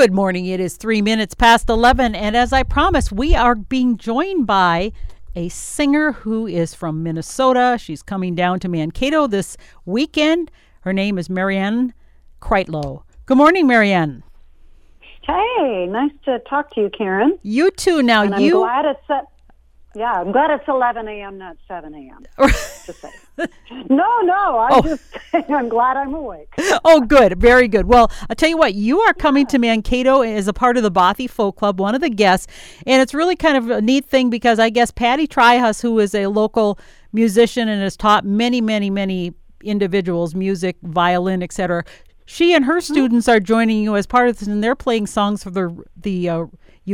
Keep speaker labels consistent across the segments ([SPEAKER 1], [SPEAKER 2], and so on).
[SPEAKER 1] Good morning. It is three minutes past 11. And as I promised, we are being joined by a singer who is from Minnesota. She's coming down to Mankato this weekend. Her name is Marienne Kreitlow. Good morning, Marienne.
[SPEAKER 2] Hey, nice to talk to you, Karen.
[SPEAKER 1] You too. Now,
[SPEAKER 2] And I'm
[SPEAKER 1] you.
[SPEAKER 2] glad it's at, yeah, I'm glad it's 11 a.m., not 7 a.m. to say. No, no, I'm
[SPEAKER 1] Oh.
[SPEAKER 2] just I'm glad I'm awake.
[SPEAKER 1] Oh, good. Very good. Well, I'll tell you what, you are coming to Mankato as a part of the Bothy Folk Club, one of the guests. And it's really kind of a neat thing because I guess Patty Trihus, who is a local musician and has taught many, many, many individuals music, violin, etc., she and her students are joining you as part of this, and they're playing songs for the the uh,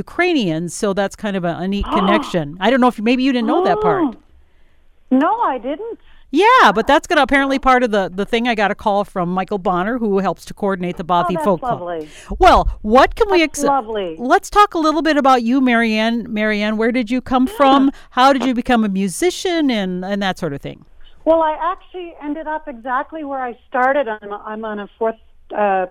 [SPEAKER 1] Ukrainians. So that's kind of a, neat connection. I don't know if maybe you didn't know that part.
[SPEAKER 2] No, I didn't.
[SPEAKER 1] Yeah, but that's going to apparently part of the the thing. I got a call from Michael Bonner, who helps to coordinate the Bothy
[SPEAKER 2] Oh,
[SPEAKER 1] Folk Club. Well, what can we
[SPEAKER 2] That's
[SPEAKER 1] ex-
[SPEAKER 2] lovely.
[SPEAKER 1] Let's talk a little bit about you, Marienne. Marienne, where did you come from? How did you become a musician, and and that sort of thing?
[SPEAKER 2] Well, I actually ended up exactly where I started. I'm, I'm on a fourth, uh,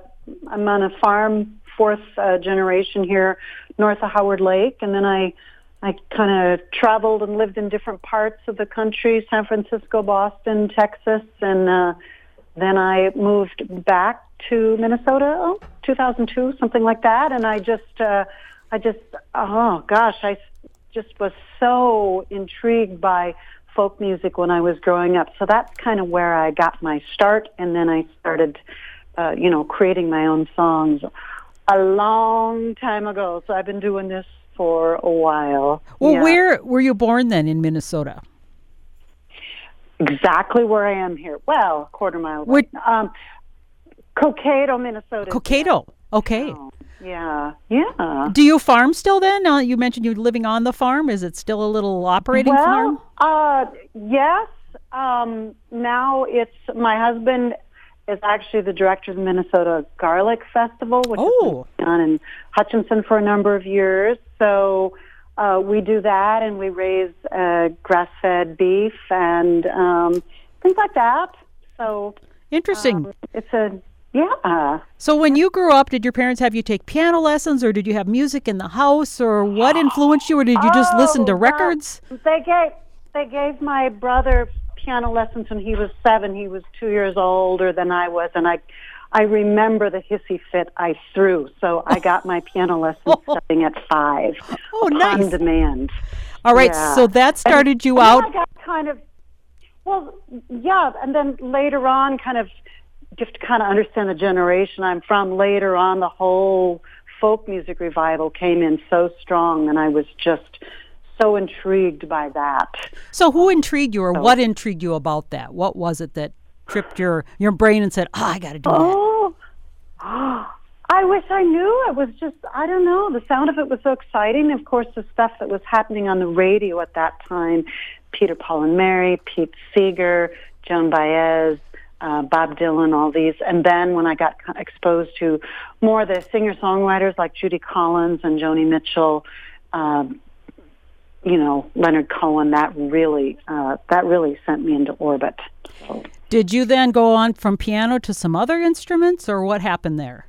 [SPEAKER 2] I'm on a farm, fourth uh, generation here north of Howard Lake, and then I, I kind of traveled and lived in different parts of the country: San Francisco, Boston, Texas, and uh, then I moved back to Minnesota, oh, 2002, something like that, and I just, uh, I just, oh gosh, I just was so intrigued by folk music when I was growing up. So that's kind of where I got my start, and then I started, uh, you know, creating my own songs a long time ago. So I've been doing this for a while.
[SPEAKER 1] Well,
[SPEAKER 2] Yeah.
[SPEAKER 1] where were you born then in Minnesota?
[SPEAKER 2] exactly where I am here? Well, a quarter mile. away.
[SPEAKER 1] Which-
[SPEAKER 2] Um, Cokato, Minnesota.
[SPEAKER 1] Cokato. Okay.
[SPEAKER 2] Yeah, yeah.
[SPEAKER 1] Do you farm still then? Uh, you mentioned you're living on the farm. Is it still a little operating farm?
[SPEAKER 2] Well, uh, yes. Um, now it's my husband is actually the director of the Minnesota Garlic Festival, which
[SPEAKER 1] Oh.
[SPEAKER 2] has been on in Hutchinson for a number of years. So uh, we do that, and we raise uh, grass-fed beef and um, things like that. So
[SPEAKER 1] Interesting.
[SPEAKER 2] um, it's a yeah.
[SPEAKER 1] So when you grew up, did your parents have you take piano lessons, or did you have music in the house, or what influenced you, or did you just listen to
[SPEAKER 2] Oh,
[SPEAKER 1] records?
[SPEAKER 2] well, They gave they gave my brother piano lessons when he was seven. He was two years older than I was, and I I remember the hissy fit I threw. So I got my piano lessons starting at five.
[SPEAKER 1] Oh, nice.
[SPEAKER 2] demand.
[SPEAKER 1] All right,
[SPEAKER 2] Yeah.
[SPEAKER 1] so that started you
[SPEAKER 2] And then
[SPEAKER 1] out.
[SPEAKER 2] I got kind of well, yeah, and then later on, kind of just to kind of understand the generation I'm from. Later on, the whole folk music revival came in so strong, and I was just so intrigued by that.
[SPEAKER 1] So who intrigued you, or what intrigued you about that? What was it that tripped your your brain and said, "Oh, I got to do that"?
[SPEAKER 2] Oh, I wish I knew. It was just, I don't know. The sound of it was so exciting. Of course, the stuff that was happening on the radio at that time Peter, Paul, and Mary, Pete Seeger, Joan Baez, uh, Bob Dylan, all these. And then when I got exposed to more of the singer songwriters like Judy Collins and Joni Mitchell, um, you know, Leonard Cohen, that really, uh, that really sent me into orbit. So.
[SPEAKER 1] Did you then go on from piano to some other instruments, or what happened there?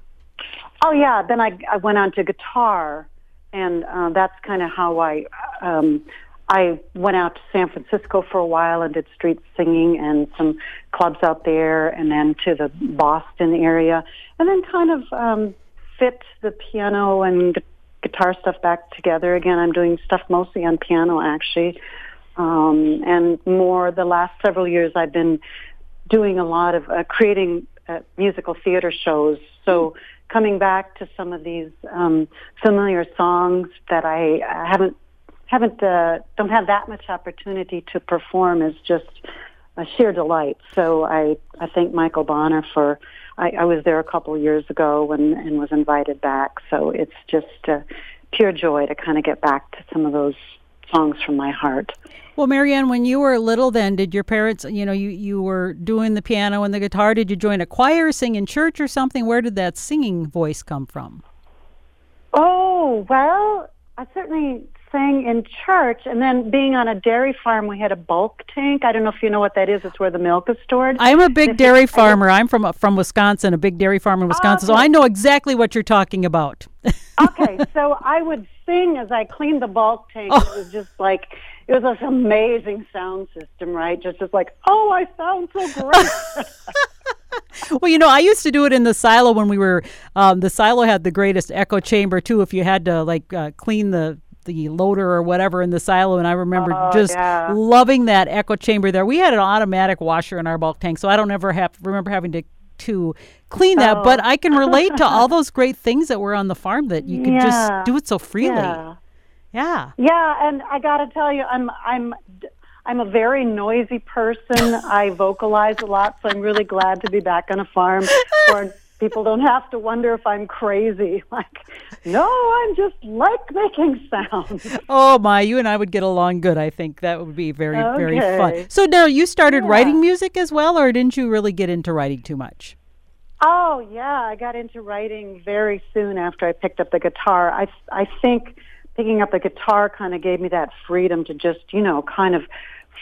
[SPEAKER 2] Oh yeah, then I I went on to guitar, and uh, that's kind of how I um, I went out to San Francisco for a while and did street singing and some clubs out there, and then to the Boston area, and then kind of um, fit the piano and gu- guitar stuff back together again. I'm doing stuff mostly on piano actually, um, and more the last several years I've been doing a lot of uh, creating uh, musical theater shows. So coming back to some of these um, familiar songs that I haven't haven't uh, don't have that much opportunity to perform is just a sheer delight. So I I thank Michael Bonner for. I, I was there a couple of years ago and, and was invited back. So it's just uh, pure joy to kind of get back to some of those songs from my heart.
[SPEAKER 1] Well, Marienne, when you were little, then did your parents, you know, you you were doing the piano and the guitar? Did you join a choir, sing in church, or something? Where did that singing voice come from?
[SPEAKER 2] Oh, well, I certainly sang in church, and then being on a dairy farm, we had a bulk tank. I don't know if you know what that is. It's where the milk is stored.
[SPEAKER 1] I'm a big dairy farmer. I'm from from Wisconsin, a big dairy farm in Wisconsin,
[SPEAKER 2] Okay.
[SPEAKER 1] so I know exactly what you're talking about.
[SPEAKER 2] okay, so I would sing as I cleaned the bulk tank.
[SPEAKER 1] Oh.
[SPEAKER 2] It was just like it was this amazing sound system, right? Just just like, oh, I sound so great.
[SPEAKER 1] well, you know, I used to do it in the silo when we were. Um, the silo had the greatest echo chamber too. If you had to like uh, clean the the loader or whatever in the silo, and I remember
[SPEAKER 2] Oh,
[SPEAKER 1] just
[SPEAKER 2] yeah.
[SPEAKER 1] loving that echo chamber there. We had an automatic washer in our bulk tank, so I don't ever have remember having to to clean that.
[SPEAKER 2] Oh.
[SPEAKER 1] But I can relate to all those great things that were on the farm that you could
[SPEAKER 2] Yeah.
[SPEAKER 1] just do it so freely.
[SPEAKER 2] yeah.
[SPEAKER 1] Yeah.
[SPEAKER 2] Yeah, and I got to tell you, I'm I'm I'm a very noisy person. I vocalize a lot, so I'm really glad to be back on a farm where people don't have to wonder if I'm crazy. Like, no, I'm just like making sounds.
[SPEAKER 1] Oh my, you and I would get along good. I think that would be very, very fun. So now you started
[SPEAKER 2] Yeah.
[SPEAKER 1] writing music as well, or didn't you really get into writing too much?
[SPEAKER 2] Oh yeah, I got into writing very soon after I picked up the guitar. I I think picking up the guitar kind of gave me that freedom to just you know kind of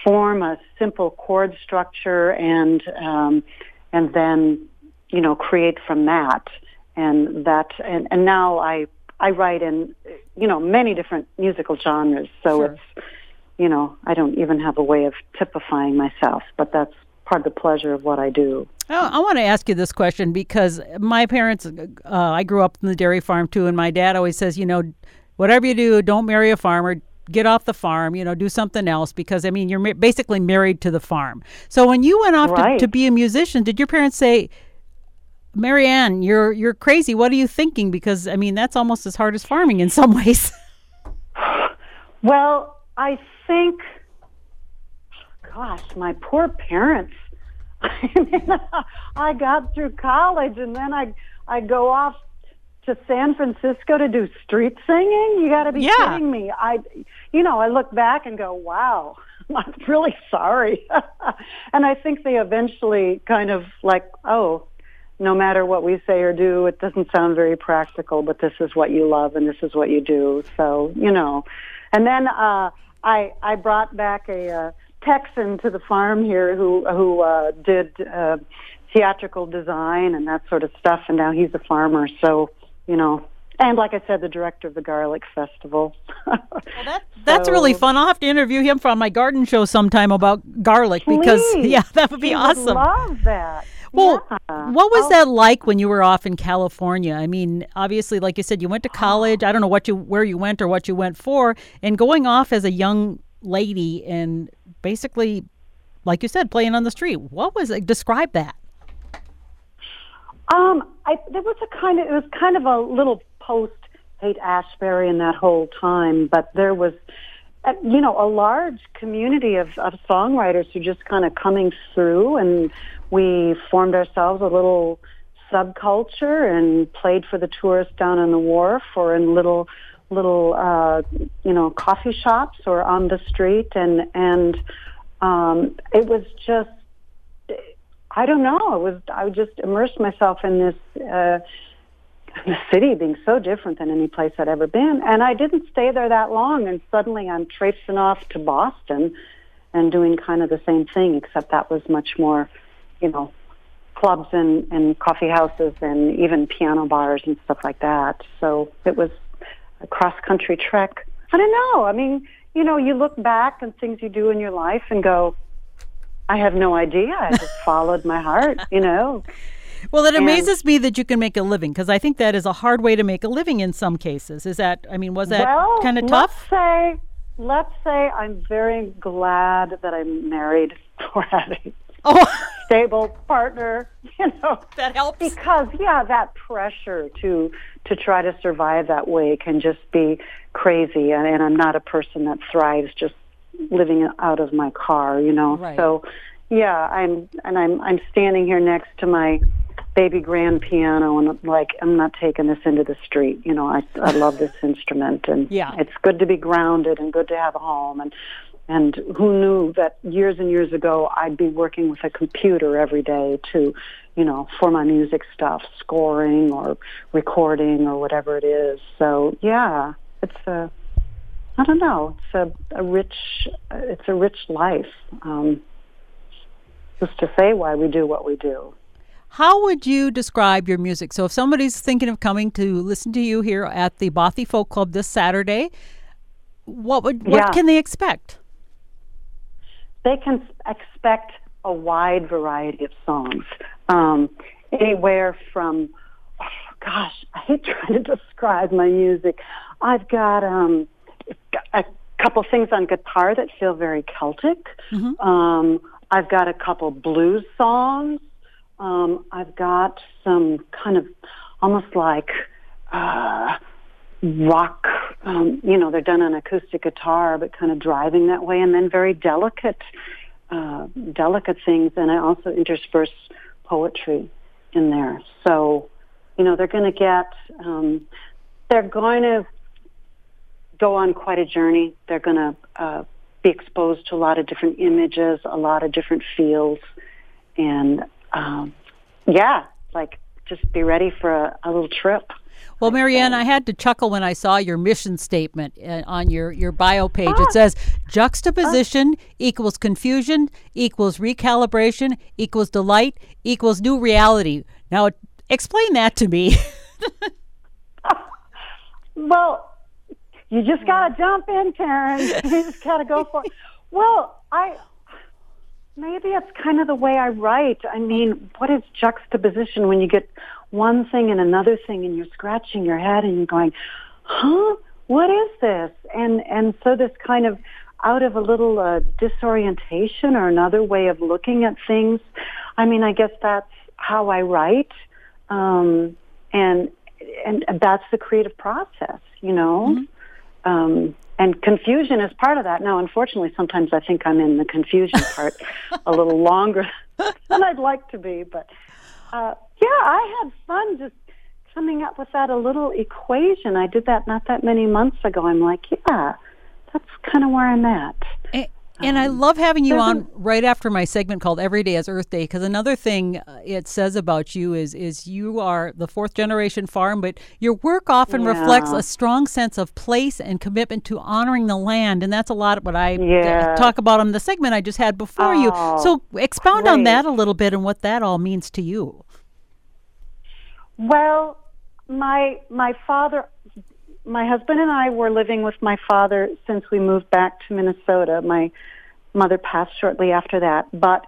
[SPEAKER 2] form a simple chord structure and um, and then you know create from that and that and, and now I I write in you know many different musical genres so
[SPEAKER 1] Sure.
[SPEAKER 2] it's you know I don't even have a way of typifying myself but that's part of the pleasure of what I do.
[SPEAKER 1] Oh, I want to ask you this question because my parents, uh, I grew up in the dairy farm too, and my dad always says, you know, whatever you do, don't marry a farmer. Get off the farm, you know, do something else because I mean, you're ma- basically married to the farm. So when you went off to, to be a musician, did your parents say, Marienne, you're you're crazy. What are you thinking? Because I mean, that's almost as hard as farming in some ways.
[SPEAKER 2] Well, I think, gosh, my poor parents. I mean, I got through college and then I I go off to San Francisco to do street singing. You got to be
[SPEAKER 1] Yeah.
[SPEAKER 2] kidding me. I, you know, I look back and go, wow, I'm really sorry. and I think they eventually kind of like, oh, no matter what we say or do, it doesn't sound very practical, but this is what you love and this is what you do. So, you know. And then uh I I brought back a uh, Texan to the farm here who who uh did uh theatrical design and that sort of stuff and now he's a farmer. So, you know, and like I said the director of the Garlic Festival.
[SPEAKER 1] That's really fun. I'll have to interview him for my garden show sometime about garlic because yeah, that would be awesome.
[SPEAKER 2] Would love that.
[SPEAKER 1] Well,
[SPEAKER 2] Yeah.
[SPEAKER 1] what was
[SPEAKER 2] I'll-
[SPEAKER 1] that like when you were off in California? I mean, obviously, like you said, you went to college. I don't know what you where you went or what you went for, and going off as a young lady and basically, like you said, playing on the street. What was it? Describe that.
[SPEAKER 2] Um, I there was a kind of it was kind of a little post Haight-Ashbury in that whole time, but there was, you know, a large community of, of songwriters who just kind of coming through, and we formed ourselves a little subculture and played for the tourists down on the wharf or in little little uh, you know coffee shops or on the street, and and um, it was just I don't know. It was I just immersed myself in this uh, the city being so different than any place I'd ever been, and I didn't stay there that long. And suddenly I'm traipsing off to Boston and doing kind of the same thing, except that was much more, you know, clubs and, and coffee houses and even piano bars and stuff like that. So it was a cross country trek. I don't know. I mean, you know, you look back on things you do in your life and go, I have no idea. I just followed my heart, you know.
[SPEAKER 1] Well, it
[SPEAKER 2] And-
[SPEAKER 1] amazes me that you can make a living because I think that is a hard way to make a living in some cases. Is that? I mean, was that
[SPEAKER 2] well,
[SPEAKER 1] kind of tough?
[SPEAKER 2] let's say, let's say I'm very glad that I'm married or have a
[SPEAKER 1] Oh,
[SPEAKER 2] stable partner, you know.
[SPEAKER 1] that helps.
[SPEAKER 2] Because yeah, that pressure to to try to survive that way can just be crazy, and, and I'm not a person that thrives just living out of my car, you know.
[SPEAKER 1] Right.
[SPEAKER 2] So yeah, I'm and I'm I'm standing here next to my baby grand piano, and like I'm not taking this into the street. You know, I I love this instrument, and
[SPEAKER 1] Yeah.
[SPEAKER 2] it's good to be grounded and good to have a home and. And who knew that years and years ago I'd be working with a computer every day to, you know, for my music stuff, scoring or recording or whatever it is. So yeah, it's a i don't know. It's a, a rich, it's a rich life. Um, just to say why we do what we do.
[SPEAKER 1] How would you describe your music? So, if somebody's thinking of coming to listen to you here at the Bothy Folk Club this Saturday, what would what
[SPEAKER 2] Yeah.
[SPEAKER 1] can they expect?
[SPEAKER 2] They can expect a wide variety of songs, um, anywhere from, oh, gosh, I hate trying to describe my music. I've got um, a couple things on guitar that feel very Celtic. Um, I've got a couple blues songs. Um, I've got some kind of almost like uh, rock. Um, you know, they're done on acoustic guitar, but kind of driving that way, and then very delicate, uh, delicate things. And I also intersperse poetry in there. So, you know, they're going to get. Um, they're going to go on quite a journey. They're going to uh, be exposed to a lot of different images, a lot of different feels, and um, yeah, like just be ready for a, a little trip.
[SPEAKER 1] Well, Marienne, I had to chuckle when I saw your mission statement uh, on your, your bio page. It says juxtaposition equals confusion equals recalibration equals delight equals new reality. Now, explain that to me.
[SPEAKER 2] Well, you just got to jump in, Karen. You just got to go for it. Well, I maybe it's kind of the way I write. I mean, what is juxtaposition when you get one thing and another thing, and you're scratching your head and you're going, "Huh? What is this?" And and so this kind of out of a little uh, disorientation or another way of looking at things. I mean, I guess that's how I write, um, and and that's the creative process, you know. Um, and confusion is part of that. Now, unfortunately, sometimes I think I'm in the confusion part a little longer than I'd like to be. But uh, yeah, I had fun just coming up with that a little equation. I did that not that many months ago. I'm like, yeah, that's kind of where I'm at.
[SPEAKER 1] And, I love having you on right after my segment called Every Day is Earth Day because another thing uh, it says about you is is you are the fourth generation farm, but your work often reflects a strong sense of place and commitment to honoring the land, and that's a lot of what I
[SPEAKER 2] Yeah.
[SPEAKER 1] talk about on the segment I just had before you.
[SPEAKER 2] Oh,
[SPEAKER 1] So expound on that a little bit and what that all means to you.
[SPEAKER 2] Well, my my father, my husband and I were living with my father since we moved back to Minnesota. My mother passed shortly after that, but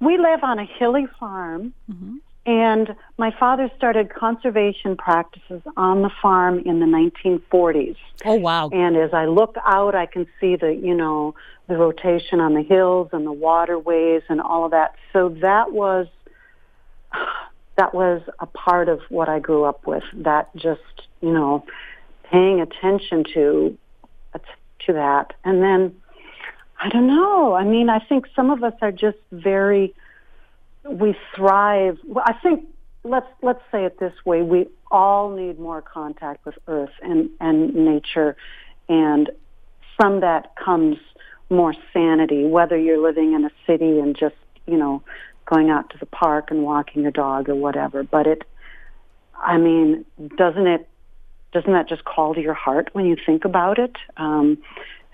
[SPEAKER 2] we live on a hilly farm. Mm-hmm. And my father started conservation practices on the farm in the 1940s.
[SPEAKER 1] Oh wow!
[SPEAKER 2] And as I look out, I can see the, you know, the rotation on the hills and the waterways and all of that. So that was, that was a part of what I grew up with. That just, you know, paying attention to, to that. And then, I don't know. I mean, I think some of us are just very, we thrive. Well, I think let's let's say it this way: we all need more contact with Earth and and nature, and from that comes more sanity. Whether you're living in a city and just you know going out to the park and walking your dog or whatever, but it, I mean, doesn't it? Doesn't that just call to your heart when you think about it? Um,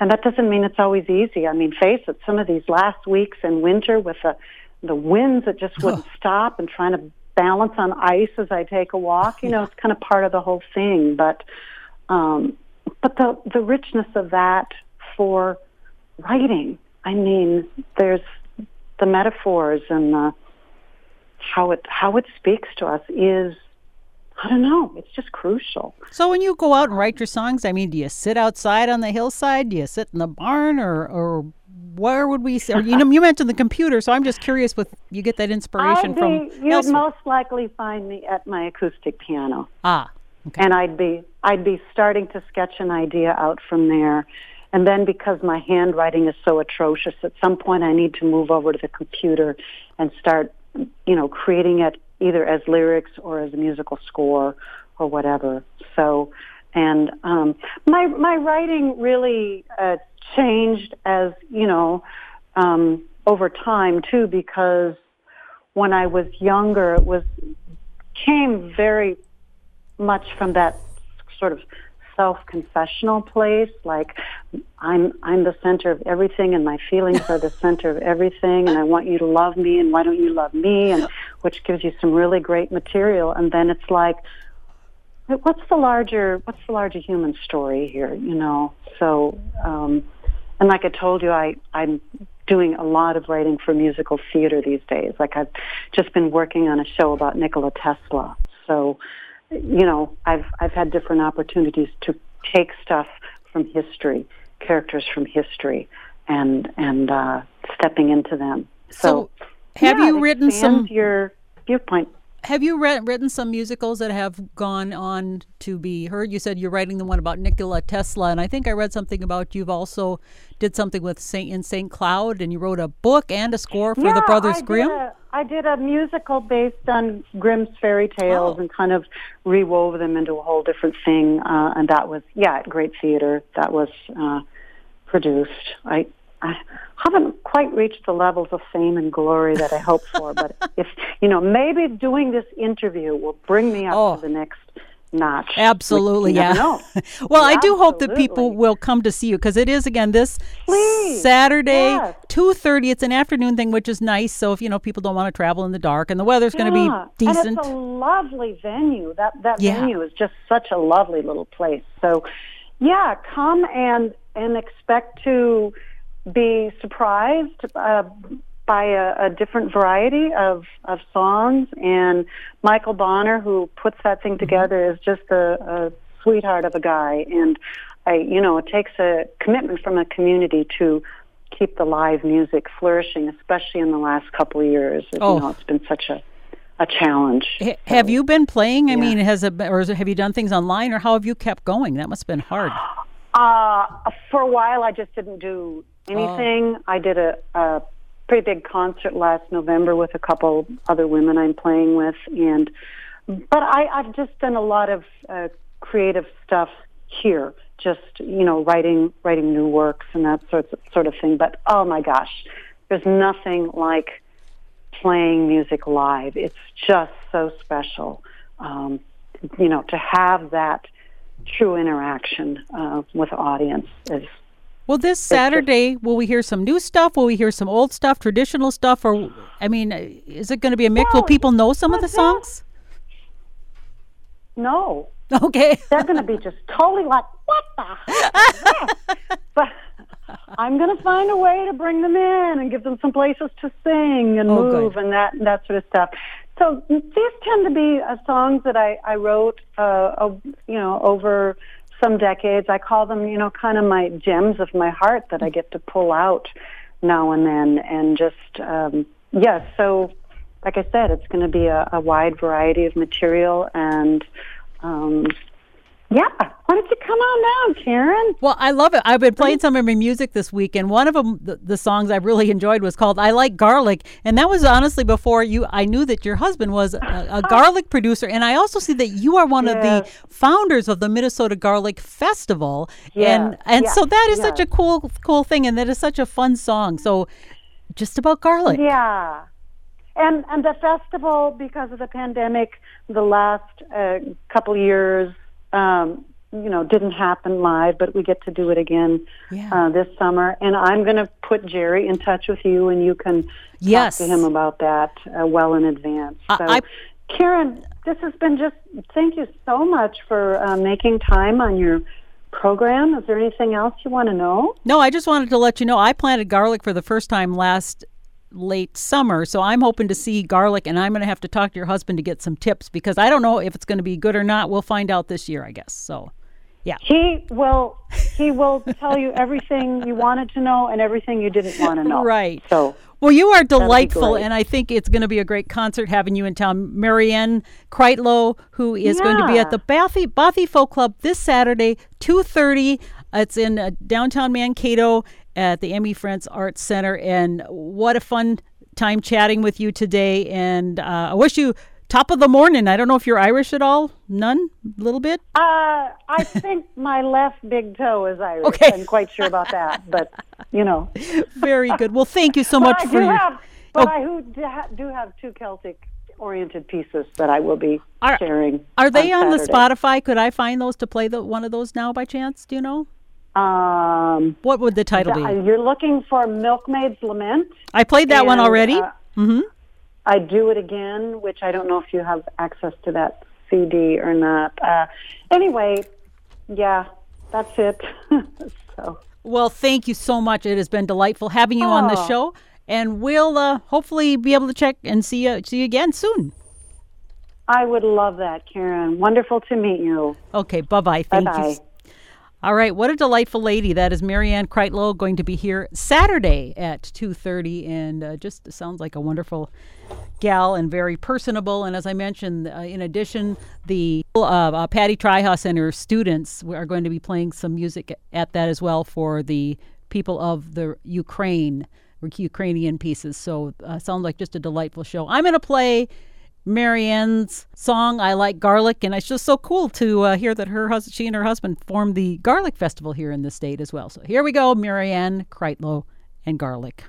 [SPEAKER 2] and that doesn't mean it's always easy. I mean, face it, some of these last weeks in winter with the the winds that just wouldn't stop and trying to balance on ice as I take a walk. You know, it's kind of part of the whole thing. But um, but the the richness of that for writing. I mean, there's the metaphors and the how it how it speaks to us is I don't know. It's just crucial.
[SPEAKER 1] So when you go out and write your songs, I mean, do you sit outside on the hillside? Do you sit in the barn, or or where would we? Or, you know, you mentioned the computer, so I'm just curious. With you get that inspiration
[SPEAKER 2] I'd be,
[SPEAKER 1] from
[SPEAKER 2] you'd
[SPEAKER 1] elsewhere.
[SPEAKER 2] most likely find me at my acoustic piano.
[SPEAKER 1] ah, okay.
[SPEAKER 2] and I'd be I'd be starting to sketch an idea out from there. And then because my handwriting is so atrocious, at some point I need to move over to the computer and start, you know, creating it either as lyrics or as a musical score or whatever. So, and um, my my writing really uh, changed as you know um, over time too, because when I was younger, it was came very much from that sort of self-confessional place, like I'm I'm the center of everything, and my feelings are the center of everything, and I want you to love me, and why don't you love me, and which gives you some really great material, and then it's like, what's the larger what's the larger human story here, you know? So, um, and like I told you, I I'm doing a lot of writing for musical theater these days. Like I've just been working on a show about Nikola Tesla. So, you know, I've I've had different opportunities to take stuff from history, characters from history, and and uh, stepping into them.
[SPEAKER 1] So, so have
[SPEAKER 2] yeah,
[SPEAKER 1] you written some
[SPEAKER 2] your viewpoint?
[SPEAKER 1] Have you re- written some musicals that have gone on to be heard? You said you're writing the one about Nikola Tesla, and I think I read something about you've also did something with Saint in Saint Cloud, and you wrote a book and a score for
[SPEAKER 2] yeah,
[SPEAKER 1] the Brothers
[SPEAKER 2] I
[SPEAKER 1] Grimm.
[SPEAKER 2] I did a musical based on Grimm's fairy tales
[SPEAKER 1] Oh.
[SPEAKER 2] and kind of rewove them into a whole different thing, uh, and that was yeah, at Great Theater. That was uh, produced. I I haven't quite reached the levels of fame and glory that I hoped for, but if you know, maybe doing this interview will bring me up
[SPEAKER 1] Oh.
[SPEAKER 2] to the next notch.
[SPEAKER 1] Absolutely,
[SPEAKER 2] We- you never
[SPEAKER 1] yeah. well, I do hope that people will come to see you because it is again this
[SPEAKER 2] Please,
[SPEAKER 1] Saturday,
[SPEAKER 2] yes.
[SPEAKER 1] two thirty. It's an afternoon thing, which is nice. So if you know people don't want to travel in the dark and the weather's going to
[SPEAKER 2] Yeah,
[SPEAKER 1] be decent,
[SPEAKER 2] And it's a lovely venue. That that
[SPEAKER 1] Yeah.
[SPEAKER 2] venue is just such a lovely little place. So, yeah, come and and expect to be surprised uh, by a, a different variety of of songs. And Michael Bonner, who puts that
[SPEAKER 1] Mm-hmm.
[SPEAKER 2] thing together, is just a, a sweetheart of a guy. And I, you know, it takes a commitment from a community to keep the live music flourishing, especially in the last couple of years.
[SPEAKER 1] Oh.
[SPEAKER 2] You know, it's been such a a challenge.
[SPEAKER 1] Ha- have you been playing? I
[SPEAKER 2] yeah.
[SPEAKER 1] mean, has it, or have you done things online, or how have you kept going? That must have been hard.
[SPEAKER 2] Uh, for a while, I just didn't do anything. I did a, a pretty big concert last November with a couple other women I'm playing with, and but I, I've just done a lot of uh, creative stuff here. Just you know, writing writing new works and that sort of, sort of thing. But oh my gosh, there's nothing like playing music live. It's just so special. Um, you know, to have that true interaction uh, with the audience is
[SPEAKER 1] Well, this Saturday, will we hear some new stuff? Will we hear some old stuff, traditional stuff, or I mean, is it going to be a mix? Will people know some of the songs?
[SPEAKER 2] no.
[SPEAKER 1] Okay.
[SPEAKER 2] They're going to be just totally like, what the? But I'm going to find a way to bring them in and give them some places to sing and
[SPEAKER 1] Oh, good.
[SPEAKER 2] move and that that sort of stuff. So these tend to be uh, songs that I I wrote, uh, uh, you know, over some decades. I call them, you know, kind of my gems of my heart that I get to pull out now and then, and just um, yeah. So, like I said, it's going to be a, a wide variety of material and. Um, yeah, why don't you come on down, Karen?
[SPEAKER 1] Well, I love it. I've been playing some of my music this week, and one of them, the, the songs I really enjoyed was called "I Like Garlic," and that was honestly before you. I knew that your husband was a, a garlic producer, and I also see that you are one of the founders of the Minnesota Garlic Festival, and
[SPEAKER 2] Yes,
[SPEAKER 1] and so
[SPEAKER 2] yes,
[SPEAKER 1] that is such a cool cool thing, and that is such a fun song. So, just about garlic.
[SPEAKER 2] Yeah. And and the festival because of the pandemic, the last uh, couple years, um, you know, didn't happen live, but we get to do it again
[SPEAKER 1] Yeah.
[SPEAKER 2] uh, this summer. And I'm going to put Jerry in touch with you, and you can
[SPEAKER 1] Yes.
[SPEAKER 2] talk to him about that uh, well in advance.
[SPEAKER 1] I-
[SPEAKER 2] So,
[SPEAKER 1] I-
[SPEAKER 2] Karen, this has been just. Thank you so much for uh, making time on your program. Is there anything else you want to know?
[SPEAKER 1] No, I just wanted to let you know I planted garlic for the first time last late summer. So I'm hoping to see garlic and I'm going to have to talk to your husband to get some tips because I don't know if it's going to be good or not. We'll find out this year, I guess. So, yeah.
[SPEAKER 2] He will. He will tell you everything you wanted to know and everything you didn't want to know.
[SPEAKER 1] Right.
[SPEAKER 2] So
[SPEAKER 1] Well, you are delightful, and I think it's going to be a great concert having you in town. Marienne Kreitlow, who is going to be at the Bothy, Bothy Folk Club this Saturday, 2.30. It's in uh, downtown Mankato at the Emy Frentz Arts Center, and what a fun time chatting with you today. And uh, I wish you top of the morning. I don't know if you're Irish at all. None? A little bit?
[SPEAKER 2] uh, I think my left big toe is Irish.
[SPEAKER 1] Okay.
[SPEAKER 2] I'm quite sure about that, but you know.
[SPEAKER 1] Very good. Well, thank you so much
[SPEAKER 2] I
[SPEAKER 1] for
[SPEAKER 2] do
[SPEAKER 1] your...
[SPEAKER 2] have, but
[SPEAKER 1] Oh.
[SPEAKER 2] I do have two Celtic oriented pieces that I will be
[SPEAKER 1] Are-
[SPEAKER 2] sharing.
[SPEAKER 1] Are they on, the Spotify? Could I find those to play the one of those now by chance? Do you know?
[SPEAKER 2] Um,
[SPEAKER 1] What would the title
[SPEAKER 2] uh,
[SPEAKER 1] be?
[SPEAKER 2] you're looking for Milkmaid's Lament.
[SPEAKER 1] I played that one already.
[SPEAKER 2] uh,
[SPEAKER 1] hmm
[SPEAKER 2] I do it again, which I don't know if you have access to that CD or not. Uh, anyway, yeah, that's it. so
[SPEAKER 1] Well, thank you so much. It has been delightful having you on the
[SPEAKER 2] Oh.
[SPEAKER 1] show, and we'll uh, hopefully be able to check and see you see you again soon.
[SPEAKER 2] I would love that, Karen. Wonderful to meet you.
[SPEAKER 1] Okay, bye bye. Thank
[SPEAKER 2] Bye-bye.
[SPEAKER 1] you. All right, what a delightful lady that is. Marienne Kreitlow going to be here Saturday at two thirty, and uh, just sounds like a wonderful gal and very personable. And as I mentioned, uh, in addition, the uh, uh, Patty Tryhus and her students are going to be playing some music at that as well for the people of the Ukraine, Ukrainian pieces. So uh, sounds like just a delightful show. I'm going to play. Marienne's song "I Like Garlic," and it's just so cool to uh, hear that her hus- she and her husband formed the Garlic Festival here in the state as well. So here we go, Marienne Kreitlow and Garlic.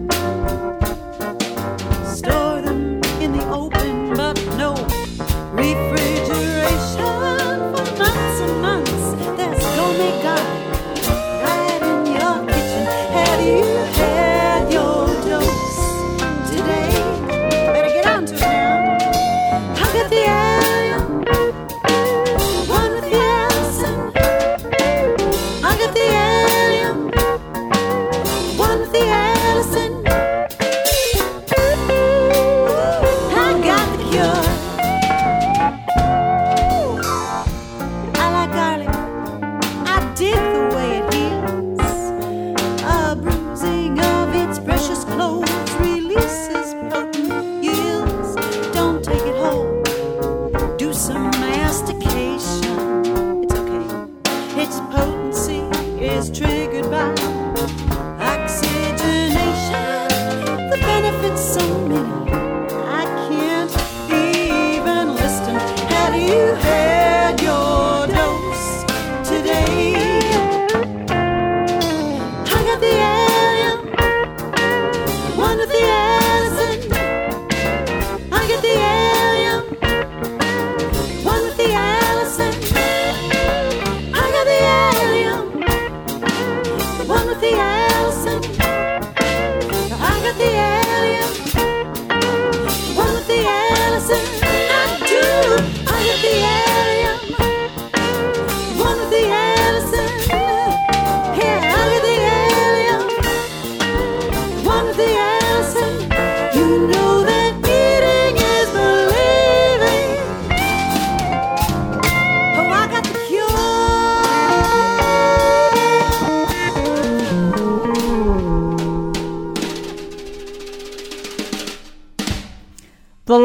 [SPEAKER 3] Música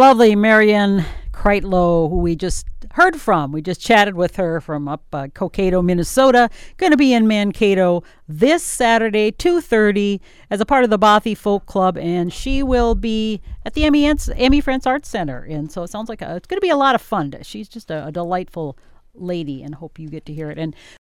[SPEAKER 3] lovely
[SPEAKER 1] Marienne Kreitlow, who we just heard from. We just chatted with her from up uh, Cokato, Minnesota. Going to be in Mankato this Saturday, 2.30, as a part of the Bothy Folk Club, and she will be at the Emy, Emy Frentz Arts Center. And so it sounds like a, it's going to be a lot of fun. She's just a, a delightful lady and hope you get to hear it. And